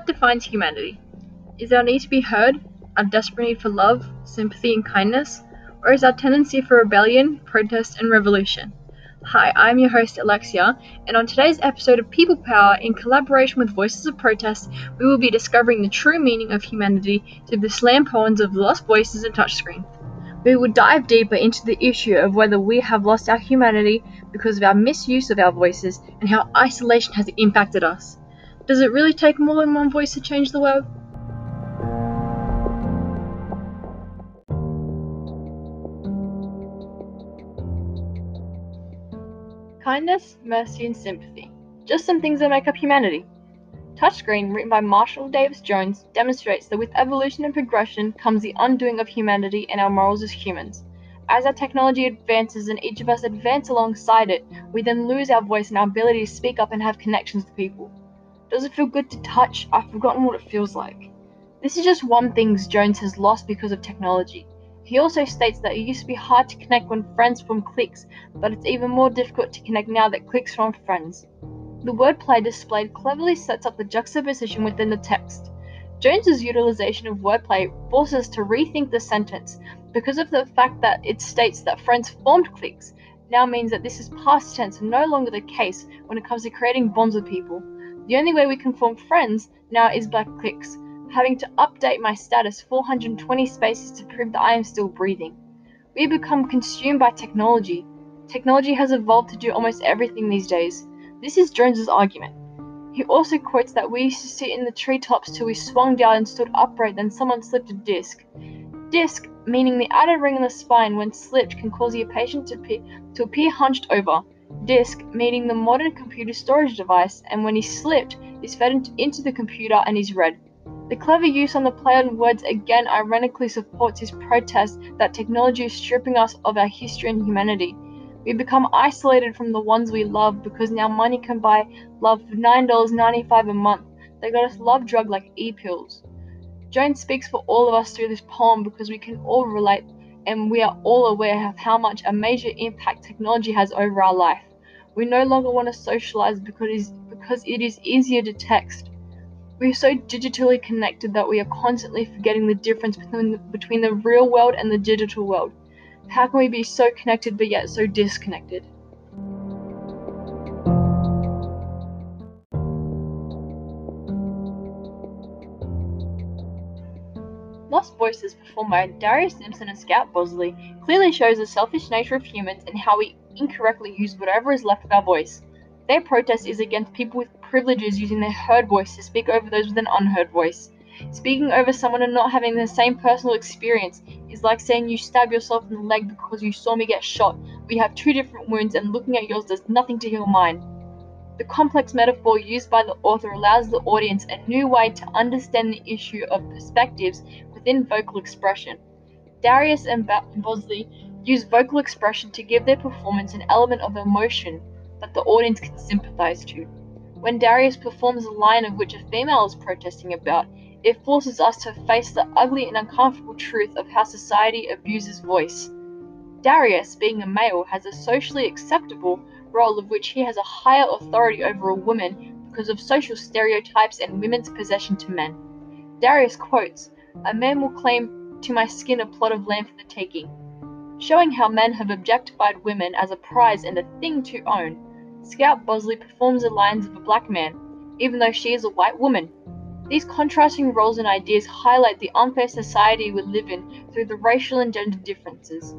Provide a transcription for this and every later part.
What defines humanity? Is our need to be heard, our desperate need for love, sympathy, and kindness, or is our tendency for rebellion, protest, and revolution? Hi, I'm your host Alexia, and on today's episode of People Power, in collaboration with Voices of Protest, we will be discovering the true meaning of humanity through the slam poems of Lost Voices and Touchscreen. We will dive deeper into the issue of whether we have lost our humanity because of our misuse of our voices and how isolation has impacted us. Does it really take more than one voice to change the world? Kindness, mercy, and sympathy. Just some things that make up humanity. Touchscreen, written by Marshall Davis Jones, demonstrates that with evolution and progression comes the undoing of humanity and our morals as humans. As our technology advances and each of us advance alongside it, we then lose our voice and our ability to speak up and have connections with people. Does it feel good to touch? I've forgotten what it feels like. This is just one thing Jones has lost because of technology. He also states that it used to be hard to connect when friends form cliques, but it's even more difficult to connect now that cliques form friends. The wordplay displayed cleverly sets up the juxtaposition within the text. Jones's utilization of wordplay forces us to rethink the sentence because of the fact that it states that friends formed cliques now means that this is past tense and no longer the case when it comes to creating bonds with people. The only way we can form friends now is by clicks, having to update my status 420 spaces to prove that I am still breathing. We become consumed by technology. Technology has evolved to do almost everything these days. This is Jones's argument. He also quotes that we used to sit in the treetops till we swung down and stood upright, then someone slipped a disc. Disc, meaning the outer ring of the spine when slipped can cause the patient to appear, to appear hunched over. Disk, meaning the modern computer storage device, and when he slipped, is fed into the computer and is read. The clever use on the play on words again ironically supports his protest that technology is stripping us of our history and humanity. We become isolated from the ones we love because now money can buy love for $9.95 a month. They got us love drug like e-pills. Jones speaks for all of us through this poem because we can all relate and we are all aware of how much a major impact technology has over our life. We no longer want to socialize because it is, because it is easier to text. We are so digitally connected that we are constantly forgetting the difference between the, between the real world and the digital world. How can we be so connected but yet so disconnected? Lost Voices, performed by Darius Simpson and Scout Bostley, clearly shows the selfish nature of humans and how we incorrectly use whatever is left of our voice. Their protest is against people with privileges using their heard voice to speak over those with an unheard voice. Speaking over someone and not having the same personal experience is like saying you stab yourself in the leg because you saw me get shot. We have two different wounds, and looking at yours does nothing to heal mine. The complex metaphor used by the author allows the audience a new way to understand the issue of perspectives within vocal expression. Darius and Bostley use vocal expression to give their performance an element of emotion that the audience can sympathize to. When Darius performs a line of which a female is protesting about, it forces us to face the ugly and uncomfortable truth of how society abuses voice. Darius, being a male, has a socially acceptable role of which he has a higher authority over a woman because of social stereotypes and women's possession to men. Darius quotes, A man will claim to my skin a plot of land for the taking, showing how men have objectified women as a prize and a thing to own. Scout Bostley performs the lines of a black man, even though she is a white woman. These contrasting roles and ideas highlight the unfair society we live in through the racial and gender differences.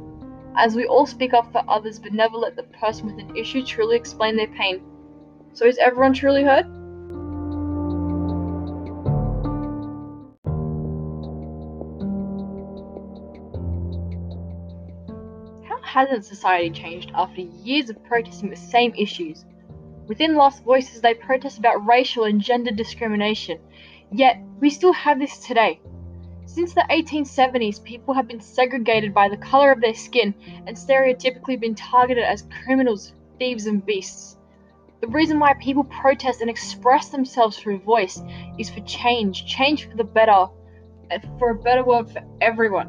As we all speak up for others but never let the person with an issue truly explain their pain. So is everyone truly heard? How hasn't society changed after years of protesting the same issues? Within Lost Voices, they protest about racial and gender discrimination, Yet, we still have this today. Since the 1870s, people have been segregated by the color of their skin and stereotypically been targeted as criminals, thieves, and beasts. The reason why people protest and express themselves through voice is for change, change for the better, uh, for a better world for everyone.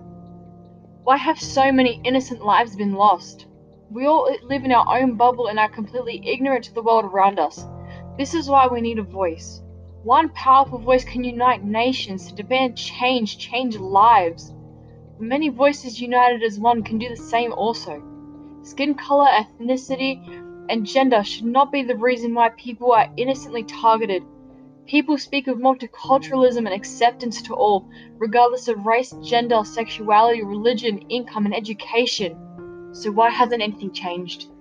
Why have so many innocent lives been lost? We all live in our own bubble and are completely ignorant to the world around us. This is why we need a voice. One powerful voice can unite nations to demand change, change lives. Many voices united as one can do the same also. Skin color, ethnicity, and gender should not be the reason why people are innocently targeted. People speak of multiculturalism and acceptance to all, regardless of race, gender, sexuality, religion, income, and education. So why hasn't anything changed?